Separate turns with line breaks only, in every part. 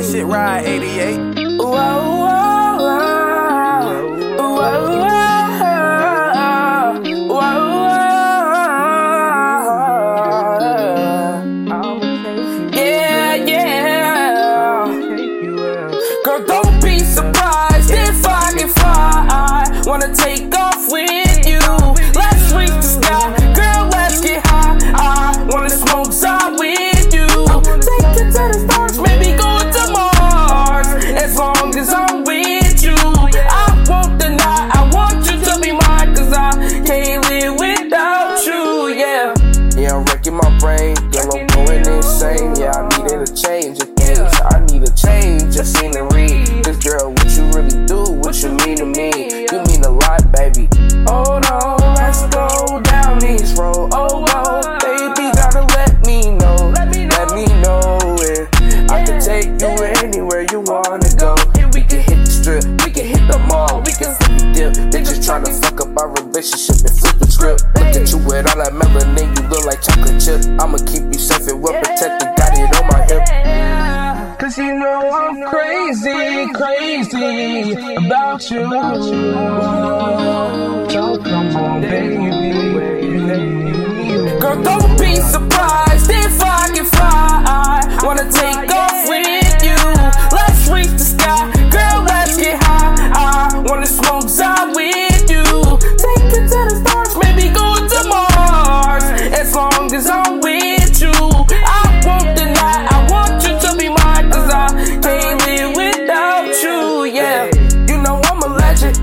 shit ride 88.
Whoa, whoa, whoa. Whoa, whoa, whoa. Yeah, yeah. Girl, don't be surprised if I get fly. Wanna take off with yeah.
I'm wrecking my brain. Yeah, I'm going insane. Yeah, I needed a change of things. I need a change of scenery. This girl, what you really do, what you mean to me? You mean a lot, baby.
Oh no, let's go down this road. Oh, oh,
Baby, gotta let me know. Let me know it. I can take you anywhere you wanna go. We can hit the strip, we can hit the mall, we can flip the dip. They just tryna fuck up our relationship and flip the script. Look at you with all that melanin, look like chocolate chip. I'ma keep you safe and well protected, got it on my hip.
Cause you know I'm crazy, crazy about you. So come on, baby. Girl, don't be surprised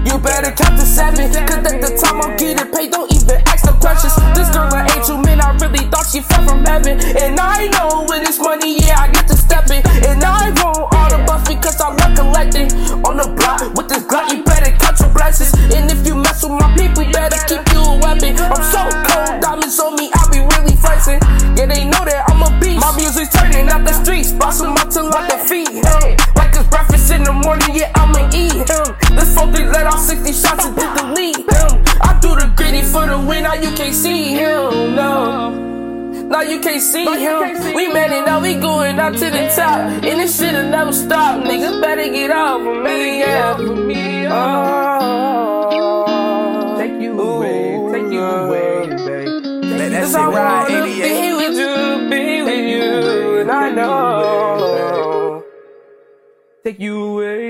you better count to seven. Cause at the time I'm getting paid, don't even ask no questions. This girl an angel, man, I really thought she fell from heaven. And I know when it's money, yeah, I get to step in. And I want all the bucks because I love collecting. On the block with this Glock, you better count your blessings. And if you mess with my people, better keep you a weapon. I'm so cold, diamonds on me, I be really flexing. Yeah, they know that I'm a beast. My music's turning out the streets, boss 'em up till like defeat him. Like can't see him, no. Now you can't see him. We made it, now we going up to the top. And this shit'll never stop. Niggas better get off of me, yeah. Oh.
Take you away, take you away, babe. Let that shit
I
ride
wanna
88.
be with you, be with you, and I know.
Take you away.